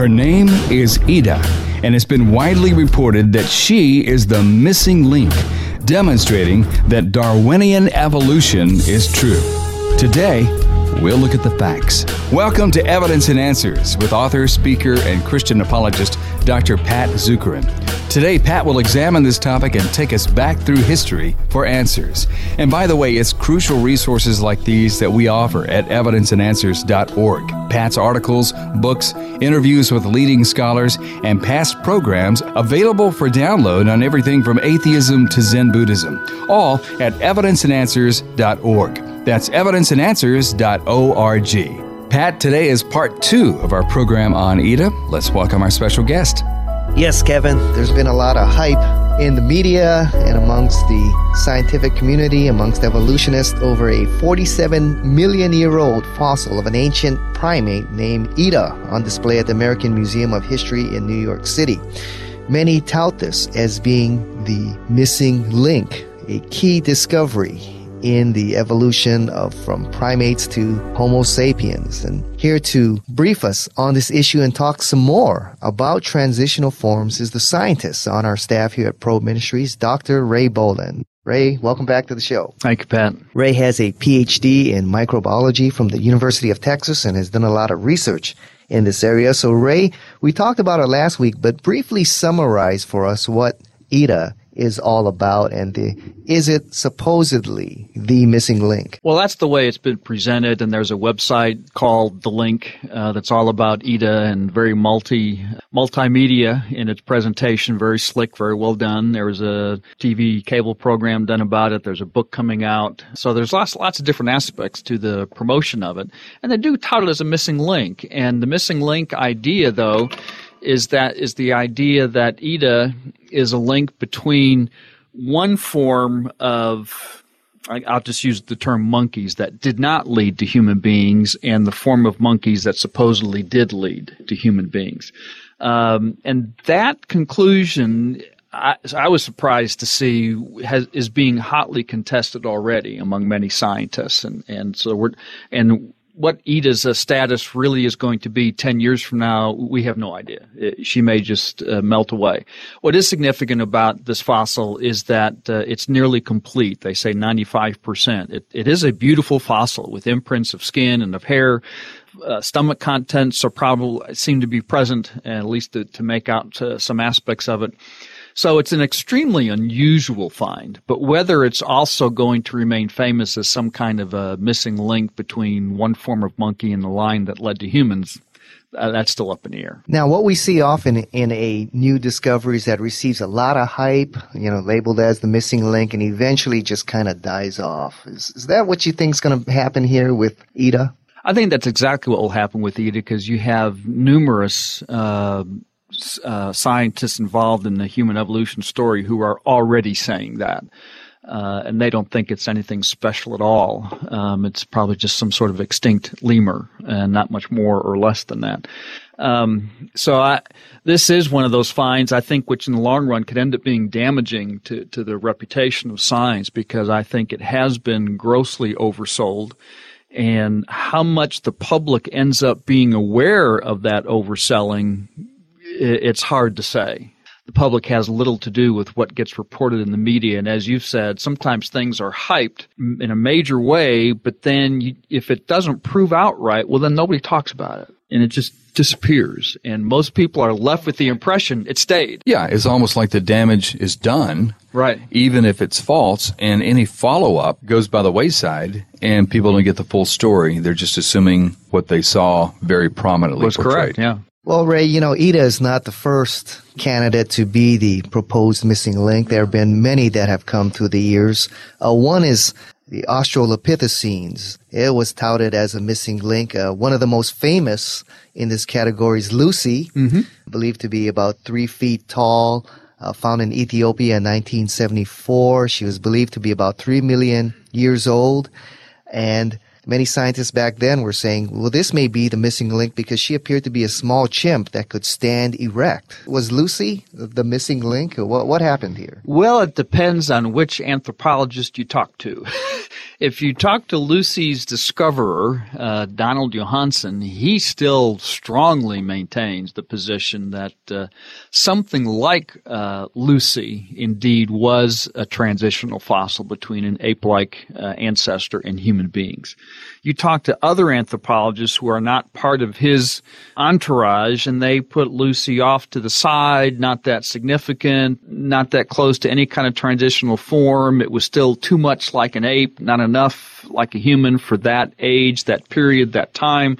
Her name is Ida, and it's been widely reported that she is the missing link, demonstrating that Darwinian evolution is true. Today, we'll look at the facts. Welcome to Evidence and Answers with author, speaker, and Christian apologist Dr. Pat Zukeran. Today, Pat will examine this topic and take us back through history for answers. And by the way, it's crucial resources like these that we offer at evidenceandanswers.org. Pat's articles, books, interviews with leading scholars, and past programs available for download on everything from atheism to Zen Buddhism, all at evidenceandanswers.org. That's evidenceandanswers.org. Pat, today is part two of our program on Ida. Let's welcome our special guest. Yes, Kevin, there's been a lot of hype in the media and amongst the scientific community, amongst evolutionists, over a 47 million year old fossil of an ancient primate named Ida on display at the American Museum of History in New York City. Many tout this as being the missing link, a key discovery in the evolution of from primates to Homo sapiens. And here to brief us on this issue and talk some more about transitional forms is the scientist on our staff here at Probe Ministries, Dr. Ray Bohlin. Ray, welcome back to the show. Thank you, Pat. Ray has a PhD in microbiology from the University of Texas and has done a lot of research in this area. So, Ray, we talked about it last week, but briefly summarize for us what Ida is all about and the is it supposedly the missing link? Well, that's the way it's been presented, and there's a website called The Link uh, that's all about Ida and very multi multimedia in its presentation, very slick, very well done. There was a TV cable program done about it. There's a book coming out, so there's lots lots of different aspects to the promotion of it, and they do tout it as a missing link. And the missing link idea, though, is that is the idea that Ida is a link between one form of I'll just use the term monkeys that did not lead to human beings and the form of monkeys that supposedly did lead to human beings. Um, and that conclusion, I, I, was surprised to see, has, is being hotly contested already among many scientists. And, and so we're, and what Ida's uh, status really is going to be 10 years from now, we have no idea. It, she may just uh, melt away. What is significant about this fossil is that uh, it's nearly complete. They say 95%. It, it is a beautiful fossil with imprints of skin and of hair. Uh, stomach contents are probably seem to be present, at least to, to make out uh, some aspects of it. So it's an extremely unusual find, but whether it's also going to remain famous as some kind of a missing link between one form of monkey and the line that led to humans, uh, that's still up in the air. Now, what we see often in a new discovery is that receives a lot of hype, you know, labeled as the missing link, and eventually just kind of dies off. Is, is that what you think is going to happen here with Ida? I think that's exactly what will happen with Ida because you have numerous uh, uh, scientists involved in the human evolution story who are already saying that. Uh, and they don't think it's anything special at all. Um, it's probably just some sort of extinct lemur, and not much more or less than that. Um, so I, this is one of those finds I think, which in the long run could end up being damaging to to the reputation of science because I think it has been grossly oversold and how much the public ends up being aware of that overselling it's hard to say. The public has little to do with what gets reported in the media. And as you've said, sometimes things are hyped in a major way, but then you, if it doesn't prove out right, well, then nobody talks about it. And it just disappears. And most people are left with the impression it stayed. Yeah, it's almost like the damage is done. Right. Even if it's false, and any follow up goes by the wayside, and people don't get the full story. They're just assuming what they saw very prominently. Was correct, yeah. Well, Ray, you know, Ida is not the first candidate to be the proposed missing link. There have been many that have come through the years. Uh, one is the Australopithecines. It was touted as a missing link. Uh, one of the most famous in this category is Lucy, mm-hmm. believed to be about three feet tall, uh, found in Ethiopia in 1974. She was believed to be about three million years old. And Many scientists back then were saying, well, this may be the missing link because she appeared to be a small chimp that could stand erect. Was Lucy the missing link? What, what happened here? Well, it depends on which anthropologist you talk to. if you talk to Lucy's discoverer, uh, Donald Johanson, he still strongly maintains the position that uh, something like uh, Lucy indeed was a transitional fossil between an ape-like uh, ancestor and human beings. You talk to other anthropologists who are not part of his entourage, and they put Lucy off to the side, not that significant, not that close to any kind of transitional form. It was still too much like an ape, not enough like a human for that age, that period, that time.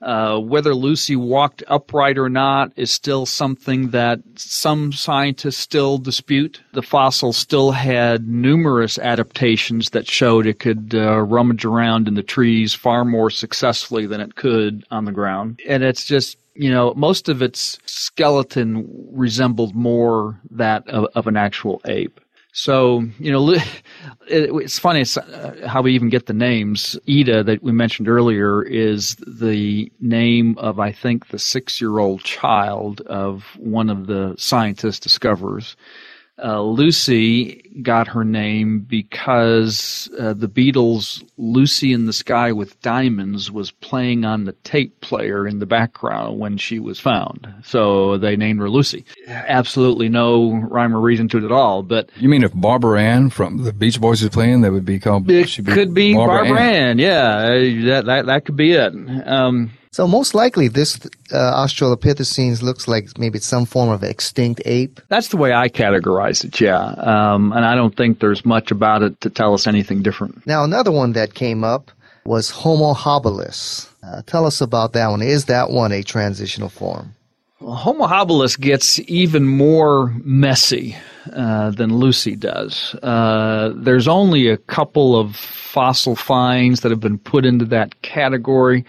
Uh, whether Lucy walked upright or not is still something that some scientists still dispute. The fossil still had numerous adaptations that showed it could uh, rummage around in the trees far more successfully than it could on the ground. And it's just you know, most of its skeleton resembled more that of, of an actual ape. So, you know, it's funny uh, how we even get the names. Ida, that we mentioned earlier, is the name of, I think, the six year old child of one of the scientist discoverers. Uh, Lucy got her name because uh, the Beatles' Lucy in the Sky with Diamonds was playing on the tape player in the background when she was found. So they named her Lucy. Absolutely no rhyme or reason to it at all. But You mean if Barbara Ann from the Beach Boys was playing, that would be called. it she'd could be Barbara, Barbara Ann. Yeah, uh, that, that, that could be it. Um, So most likely, this uh, Australopithecines looks like maybe some form of extinct ape. That's the way I categorize it, yeah. Um, and I don't think there's much about it to tell us anything different. Now, another one that came up was Homo habilis. Uh, tell us about that one. Is that one a transitional form? Well, Homo habilis gets even more messy uh, than Lucy does. Uh, there's only a couple of fossil finds that have been put into that category.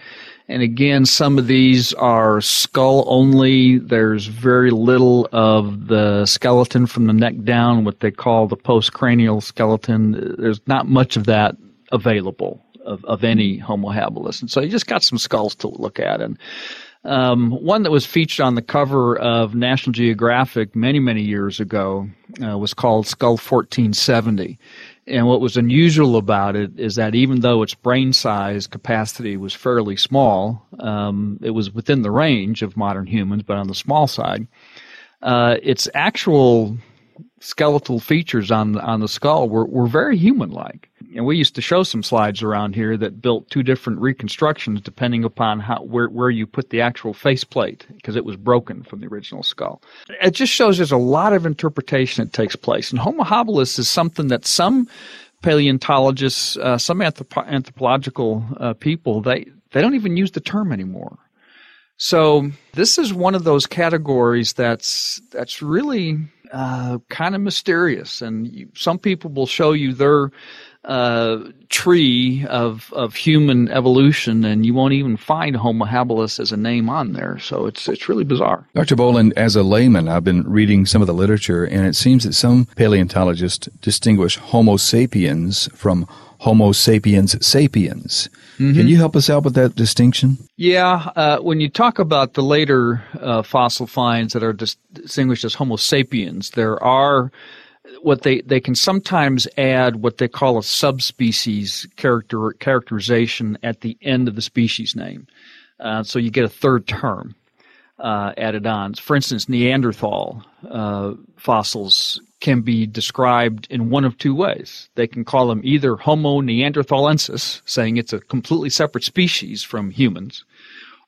And again, some of these are skull only. There's very little of the skeleton from the neck down, what they call the postcranial skeleton. There's not much of that available of, of any Homo habilis. And so you just got some skulls to look at. And um, one that was featured on the cover of National Geographic many, many years ago uh, was called Skull 1470. And what was unusual about it is that even though its brain size capacity was fairly small, um, it was within the range of modern humans, but on the small side. Uh, its actual skeletal features on on the skull were, were very human-like. And we used to show some slides around here that built two different reconstructions depending upon how where, where you put the actual faceplate because it was broken from the original skull. It just shows there's a lot of interpretation that takes place. And Homo habilis is something that some paleontologists, uh, some anthropo- anthropological uh, people, they, they don't even use the term anymore. So this is one of those categories that's that's really uh, kind of mysterious, and you, some people will show you their uh, tree of of human evolution, and you won't even find Homo habilis as a name on there. So it's it's really bizarre. Dr. Bohlin, as a layman, I've been reading some of the literature, and it seems that some paleontologists distinguish Homo sapiens from Homo sapiens sapiens. Can you help us out with that distinction? Yeah, uh, when you talk about the later uh, fossil finds that are dis- distinguished as Homo sapiens, there are what they, they can sometimes add what they call a subspecies character characterization at the end of the species name. Uh, so you get a third term uh, added on. For instance, Neanderthal uh, fossils can be described in one of two ways. They can call them either Homo neanderthalensis, saying it's a completely separate species from humans,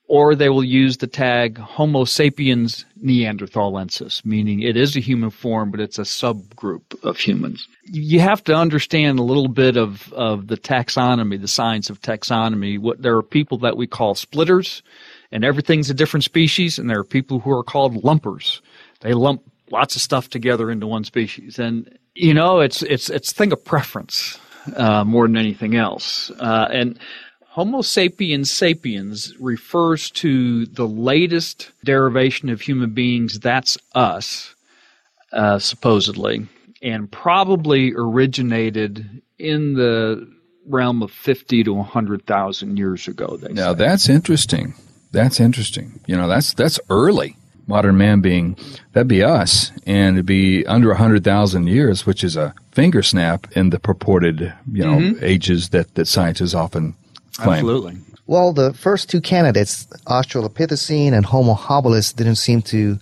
or they will use the tag Homo sapiens neanderthalensis, meaning it is a human form, but it's a subgroup of humans. You have to understand a little bit of, of the taxonomy, the science of taxonomy. What there are people that we call splitters, and everything's a different species, and there are people who are called lumpers. They lump lots of stuff together into one species, and you know it's it's it's a thing of preference uh, more than anything else. Uh, and Homo sapiens sapiens refers to the latest derivation of human beings. That's us, uh, supposedly, and probably originated in the realm of 50 to 100,000 years ago. They Now say. that's interesting. That's interesting. You know, that's that's early. modern man being, that'd be us. And it'd be under 100,000 years, which is a finger snap in the purported, you know, mm-hmm. ages that, that scientists often claim. Absolutely. Well, the first two candidates, Australopithecine and Homo habilis, didn't seem to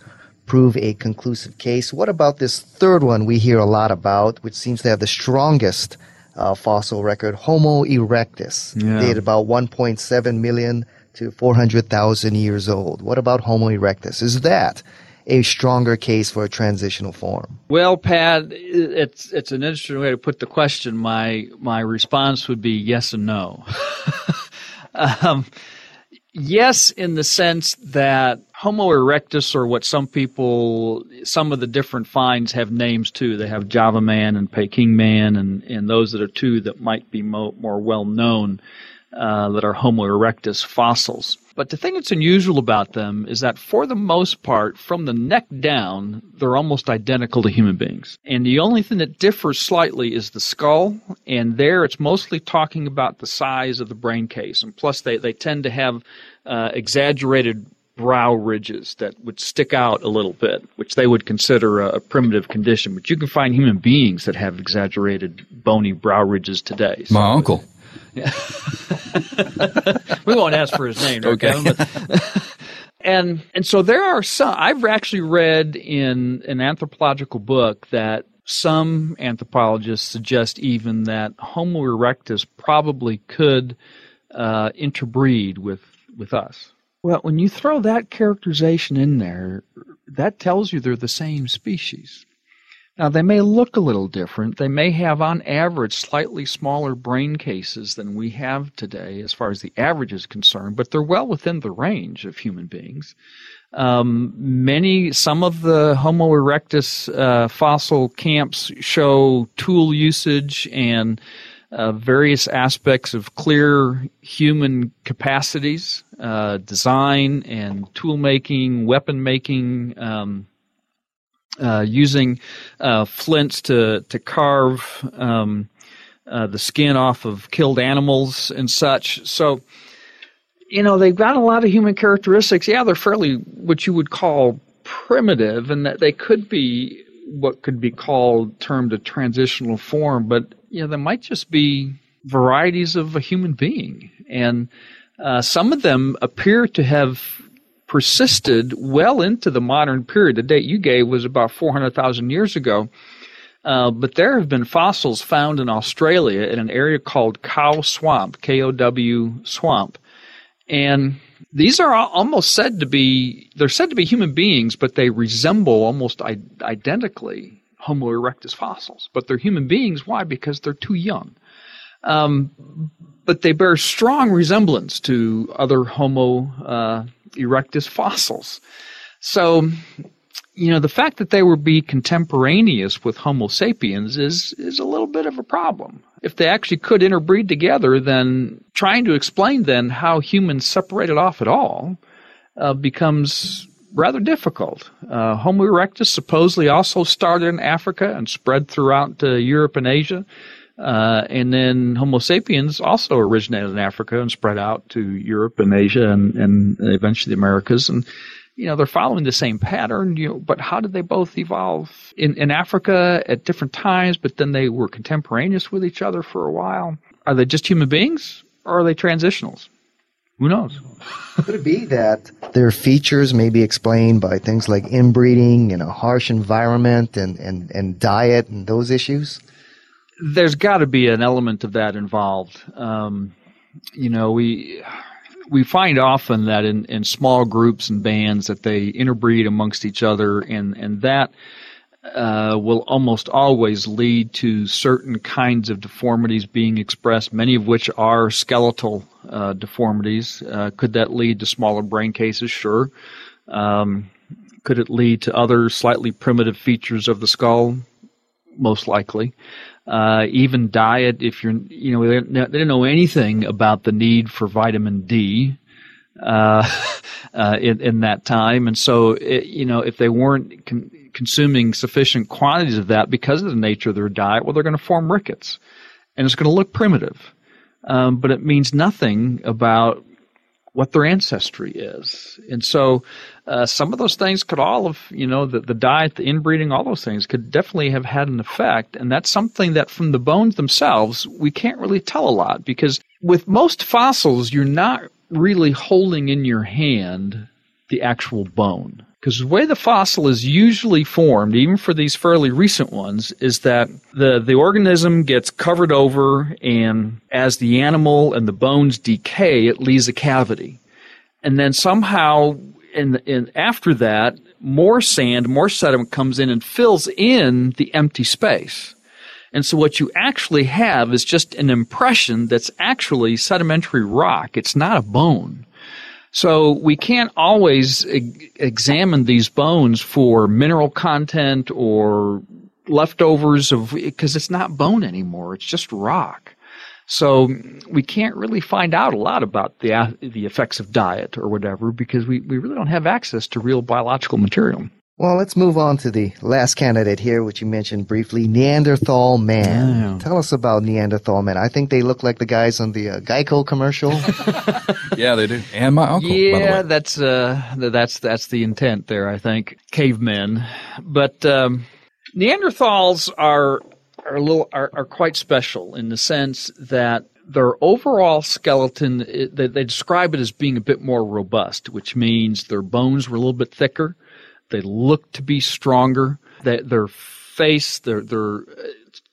prove a conclusive case. What about this third one we hear a lot about, which seems to have the strongest uh, fossil record, Homo erectus, yeah. dated about 1.7 million to 400,000 years old. What about Homo erectus? Is that a stronger case for a transitional form? Well, Pat, it's it's an interesting way to put the question. My my response would be yes and no. um, yes, in the sense that Homo erectus, or what some people, some of the different finds have names too. They have Java man and Peking man, and, and those that are two that might be mo- more well known uh, that are Homo erectus fossils. But the thing that's unusual about them is that for the most part, from the neck down, they're almost identical to human beings. And the only thing that differs slightly is the skull. And there it's mostly talking about the size of the brain case. And plus, they, they tend to have uh, exaggerated brow ridges that would stick out a little bit, which they would consider a, a, primitive condition. But you can find human beings that have exaggerated bony brow ridges today. So. My uncle. Yeah. we won't ask for his name, okay? and and so there are some. I've actually read in an anthropological book that some anthropologists suggest even that Homo erectus probably could uh, interbreed with with us. Well, when you throw that characterization in there, that tells you they're the same species. Now, they may look a little different. They may have, on average, slightly smaller brain cases than we have today, as far as the average is concerned, but they're well within the range of human beings. Um, many, some of the Homo erectus uh, fossil camps show tool usage and uh, various aspects of clear human capacities, uh, design and tool making, weapon making, um, uh, using uh, flints to to carve um, uh, the skin off of killed animals and such. So, you know, they've got a lot of human characteristics. Yeah, they're fairly what you would call primitive, and that they could be what could be called termed a transitional form, but you know, they might just be varieties of a human being, and uh, some of them appear to have persisted well into the modern period. The date you gave was about 400,000 years ago. Uh, but there have been fossils found in Australia in an area called Kow Swamp, K O W Swamp. And these are almost said to be, they're said to be human beings, but they resemble almost I- identically Homo erectus fossils. But they're human beings. Why? Because they're too young. Um, but they bear strong resemblance to other Homo uh, erectus fossils. So, you know, the fact that they would be contemporaneous with Homo sapiens is, is a little bit of a problem. If they actually could interbreed together, then trying to explain then how humans separated off at all uh, becomes rather difficult. Uh, Homo erectus supposedly also started in Africa and spread throughout uh, Europe and Asia. Uh, and then Homo sapiens also originated in Africa and spread out to Europe and Asia and, and eventually the Americas. And, you know, they're following the same pattern, you know, but how did they both evolve in, in Africa at different times, but then they were contemporaneous with each other for a while? Are they just human beings or are they transitionals? Who knows? Could it be that their features may be explained by things like inbreeding and a harsh environment and, and, and diet and those issues? There's got to be an element of that involved. Um, you know, we we find often that in, in small groups and bands that they interbreed amongst each other, and and that uh, will almost always lead to certain kinds of deformities being expressed, many of which are skeletal uh, deformities. Uh, could that lead to smaller brain cases? Sure. Um, could it lead to other slightly primitive features of the skull? Most likely. Uh, even diet, if you're, you know, they, didn't know anything about the need for vitamin D uh, uh, in, in, that time. And so, it, you know, if they weren't con- consuming sufficient quantities of that because of the nature of their diet, well, they're going to form rickets. And it's going to look primitive. Um, but it means nothing about what their ancestry is. And so uh, some of those things could all have, you know, the, the diet, the inbreeding, all those things could definitely have had an effect. And that's something that from the bones themselves, we can't really tell a lot because with most fossils, you're not really holding in your hand the actual bone. Because the way the fossil is usually formed, even for these fairly recent ones, is that the, the organism gets covered over, and as the animal and the bones decay, it leaves a cavity. And then somehow, in, in after that, more sand, more sediment comes in and fills in the empty space. And so what you actually have is just an impression that's actually sedimentary rock. It's not a bone. So we can't always e- examine these bones for mineral content or leftovers of because it's not bone anymore. It's just rock. So we can't really find out a lot about the the effects of diet or whatever because we, we really don't have access to real biological material. Well, let's move on to the last candidate here, which you mentioned briefly, Neanderthal man. Yeah. Tell us about Neanderthal man. I think they look like the guys on the uh, Geico commercial. Yeah, they do. And my uncle, by the Yeah, way. that's uh, that's that's the intent there. I think cavemen, but um, Neanderthals are are a little are, are quite special in the sense that their overall skeleton it, they, they describe it as being a bit more robust, which means their bones were a little bit thicker. They look to be stronger. That their face, their their uh,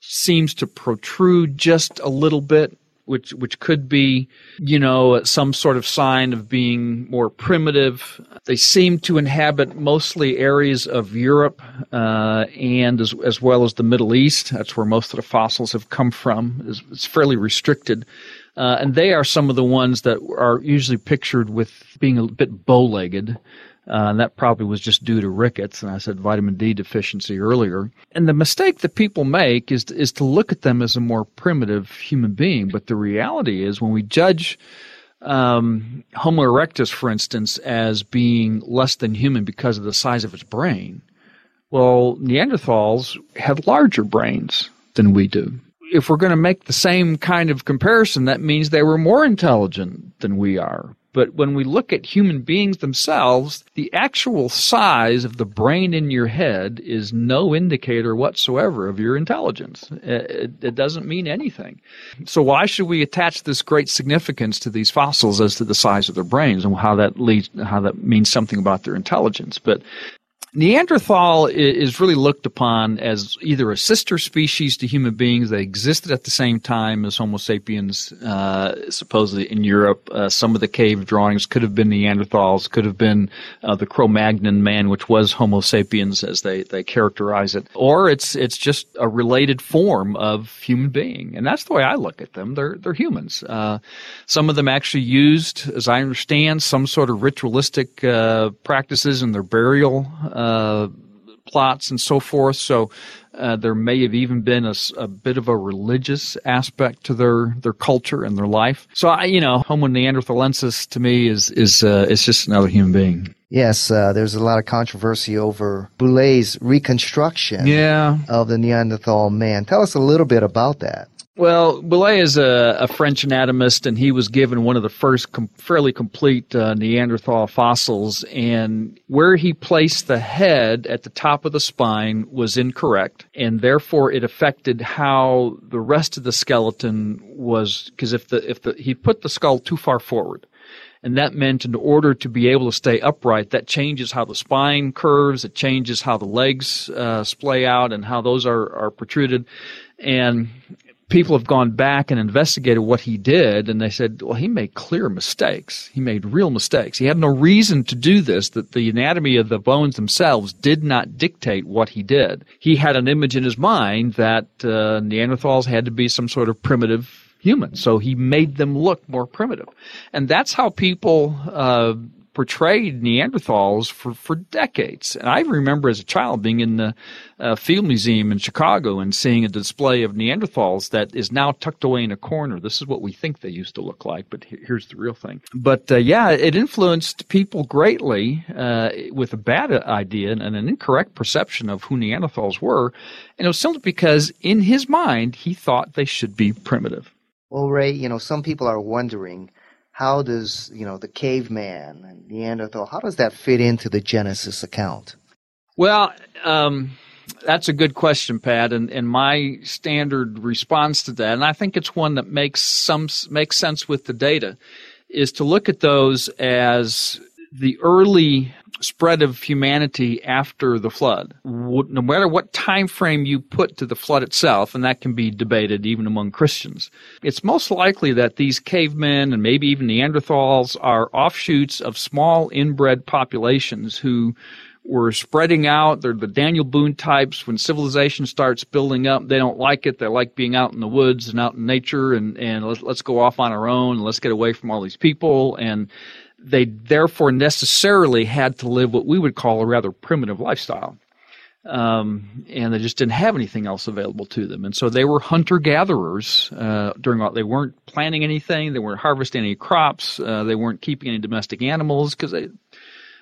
seems to protrude just a little bit, which which could be, you know, some sort of sign of being more primitive. They seem to inhabit mostly areas of Europe uh, and as, as well as the Middle East. That's where most of the fossils have come from. It's, it's fairly restricted. Uh, and they are some of the ones that are usually pictured with being a bit bow-legged. Uh, and that probably was just due to rickets, and I said vitamin D deficiency earlier. And the mistake that people make is is to look at them as a more primitive human being. But the reality is, when we judge um, Homo erectus, for instance, as being less than human because of the size of its brain, well, Neanderthals had larger brains than we do. If we're going to make the same kind of comparison, that means they were more intelligent than we are. But when we look at human beings themselves, the actual size of the brain in your head is no indicator whatsoever of your intelligence. It, it doesn't mean anything. So why should we attach this great significance to these fossils as to the size of their brains and how that leads, how that means something about their intelligence? But Neanderthal is really looked upon as either a sister species to human beings. They existed at the same time as Homo sapiens, uh, supposedly in Europe. Uh, some of the cave drawings could have been Neanderthals, could have been uh, the Cro-Magnon man, which was Homo sapiens as they, they characterize it. Or it's it's just a related form of human being, and that's the way I look at them. They're they're humans. Uh, some of them actually used, as I understand, some sort of ritualistic uh, practices in their burial uh, plots and so forth. So uh, there may have even been a bit of a religious aspect to their, their culture and their life. So I, you know, Homo neanderthalensis to me is is uh, is just another human being. yes, uh, there's a lot of controversy over Boulet's reconstruction Yeah. of the Neanderthal man. Tell us a little bit about that. Well, Boulet is a, a French anatomist, and he was given one of the first com- fairly complete uh, Neanderthal fossils. And where he placed the head at the top of the spine was incorrect, and therefore it affected how the rest of the skeleton was. Because if the if the he put the skull too far forward, and that meant in order to be able to stay upright, that changes how the spine curves, it changes how the legs uh, splay out, and how those are are protruded, and people have gone back and investigated what he did and they said well he made clear mistakes. He made real mistakes. He had no reason to do this that the anatomy of the bones themselves did not dictate what he did. He had an image in his mind that uh, neanderthals had to be some sort of primitive human so he made them look more primitive. And that's how people uh, portrayed Neanderthals for, for decades. And I remember as a child being in the uh, Field Museum in Chicago and seeing a display of Neanderthals that is now tucked away in a corner. This is what we think they used to look like, but here's the real thing. But uh, yeah, it influenced people greatly uh, with a bad idea and an incorrect perception of who Neanderthals were. And it was simply because in his mind, he thought they should be primitive. Well, Ray, you know, some people are wondering how does, you know, the caveman and Neanderthal, how does that fit into the Genesis account? Well, um, that's a good question, Pat, and, and my standard response to that, and I think it's one that makes some makes sense with the data, is to look at those as the early spread of humanity after the flood. No matter what time frame you put to the flood itself, and that can be debated even among Christians, it's most likely that these cavemen and maybe even Neanderthals are offshoots of small inbred populations who were spreading out. They're the Daniel Boone types. When civilization starts building up, they don't like it. They like being out in the woods and out in nature and, and let's, let's go off on our own and let's get away from all these people. And they therefore necessarily had to live what we would call a rather primitive lifestyle. Um, and they just didn't have anything else available to them. And so they were hunter gatherers uh, during all. They weren't planting anything. They weren't harvesting any crops. Uh, they weren't keeping any domestic animals because they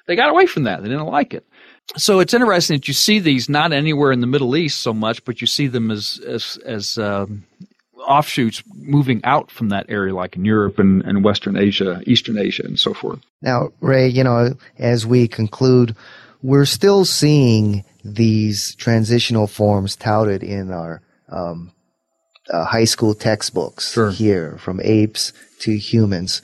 they got away from that. They didn't like it. So it's interesting that you see these not anywhere in the Middle East so much, but you see them as as as um, offshoots moving out from that area, like in Europe and, and Western Asia, Eastern Asia, and so forth. Now, Ray, you know, as we conclude, we're still seeing these transitional forms touted in our um, uh, high school textbooks sure. here, from apes to humans.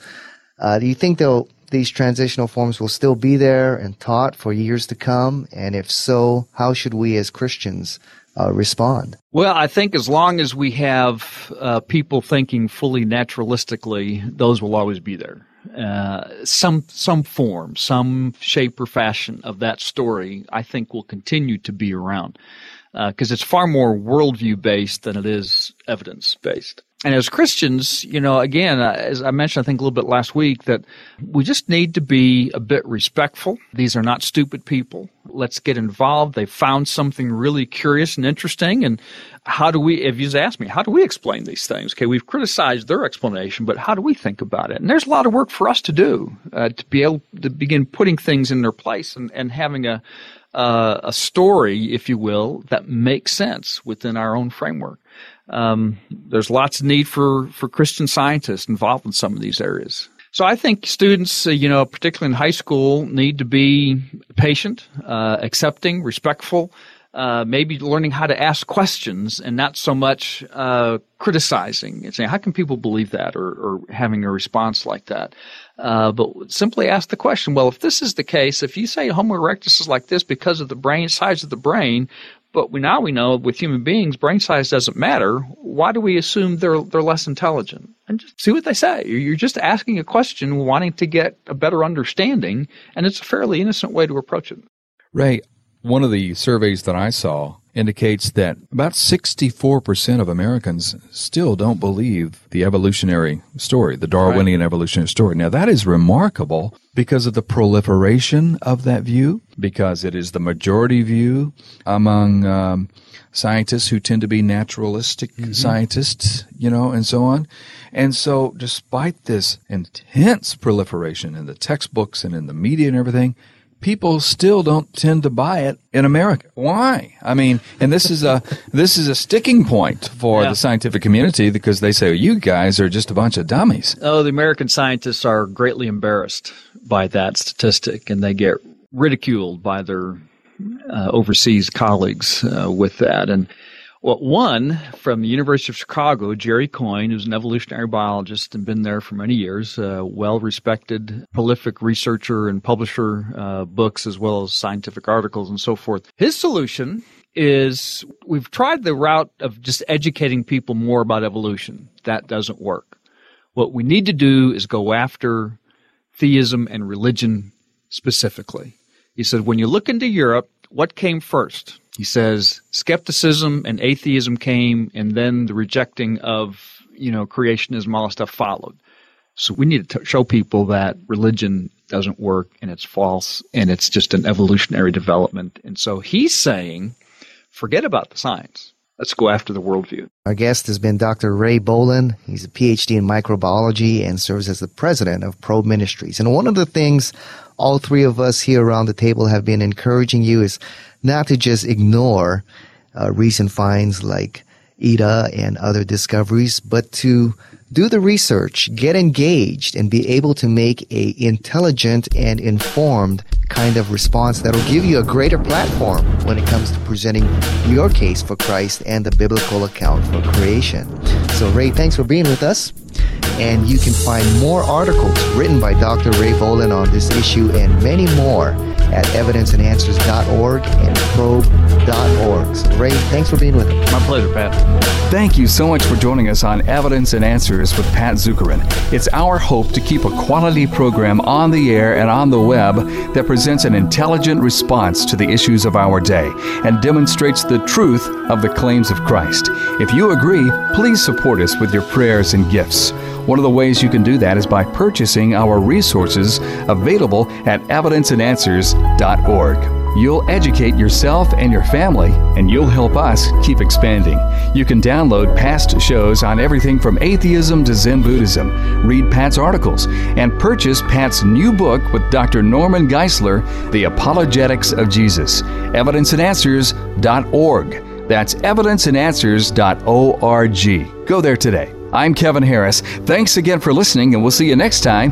Uh, do you think though these transitional forms will still be there and taught for years to come? And if so, how should we as Christians uh, respond? Well, I think as long as we have uh, people thinking fully naturalistically, those will always be there. Uh, some some form, some shape or fashion of that story, I think will continue to be around because uh, it's far more worldview based than it is evidence based and as Christians, you know, again, uh, as I mentioned, I think a little bit last week, that we just need to be a bit respectful. These are not stupid people. Let's get involved. They found something really curious and interesting. And how do we, if you ask me, how do we explain these things? Okay, we've criticized their explanation, but how do we think about it? And there's a lot of work for us to do uh, to be able to begin putting things in their place and, and having a, uh, a story, if you will, that makes sense within our own framework um, there's lots of need for, for Christian scientists involved in some of these areas. So I think students, uh, you know, particularly in high school, need to be patient, uh, accepting, respectful, uh, maybe learning how to ask questions and not so much uh, criticizing and saying, how can people believe that or, or having a response like that? Uh, but simply ask the question, well, if this is the case, if you say Homo erectus is like this because of the brain size of the brain, but we now we know with human beings, brain size doesn't matter. Why do we assume they're they're less intelligent? And just see what they say. You're just asking a question, wanting to get a better understanding, and it's a fairly innocent way to approach it. Ray, one of the surveys that I saw indicates that about 64% of Americans still don't believe the evolutionary story, the Darwinian right. evolutionary story. Now, that is remarkable because of the proliferation of that view, because it is the majority view among um, scientists who tend to be naturalistic mm-hmm. scientists, you know, and so on. And so, despite this intense proliferation in the textbooks and in the media and everything, people still don't tend to buy it in America. Why? I mean, and this is a this is a sticking point for yeah. the scientific community because they say well, you guys are just a bunch of dummies. Oh, the American scientists are greatly embarrassed by that statistic, and they get ridiculed by their uh, overseas colleagues uh, with that. And well, one from the University of Chicago, Jerry Coyne, who's an evolutionary biologist and been there for many years, a well-respected, prolific researcher and publisher, uh, books as well as scientific articles and so forth. His solution is we've tried the route of just educating people more about evolution. That doesn't work. What we need to do is go after theism and religion specifically. He said, when you look into Europe, what came first? He says skepticism and atheism came, and then the rejecting of you know creationism, all that stuff followed. So we need to show people that religion doesn't work and it's false and it's just an evolutionary development. And so he's saying, forget about the science. Let's go after the worldview. Our guest has been Dr. Ray Bohlin. He's a PhD in microbiology and serves as the president of Probe Ministries. And one of the things all three of us here around the table have been encouraging you is not to just ignore uh, recent finds like Ida and other discoveries, but to do the research, get engaged, and be able to make a intelligent and informed kind of response that'll give you a greater platform when it comes to presenting your case for Christ and the biblical account for creation. So, Ray, thanks for being with us. And you can find more articles written by Dr. Ray Bohlin on this issue and many more at evidenceandanswers.org and probe.org. So, Ray, thanks for being with us. My pleasure, Pat. Thank you so much for joining us on Evidence and Answers with Pat Zukeran. It's our hope to keep a quality program on the air and on the web that presents an intelligent response to the issues of our day and demonstrates the truth of the claims of Christ. If you agree, please support us with your prayers and gifts. One of the ways you can do that is by purchasing our resources available at evidenceandanswers.org. You'll educate yourself and your family, and you'll help us keep expanding. You can download past shows on everything from atheism to Zen Buddhism, read Pat's articles, and purchase Pat's new book with Dr. Norman Geisler, The Apologetics of Jesus. Evidenceandanswers.org. That's evidenceandanswers.org. Go there today. I'm Kevin Harris. Thanks again for listening, and we'll see you next time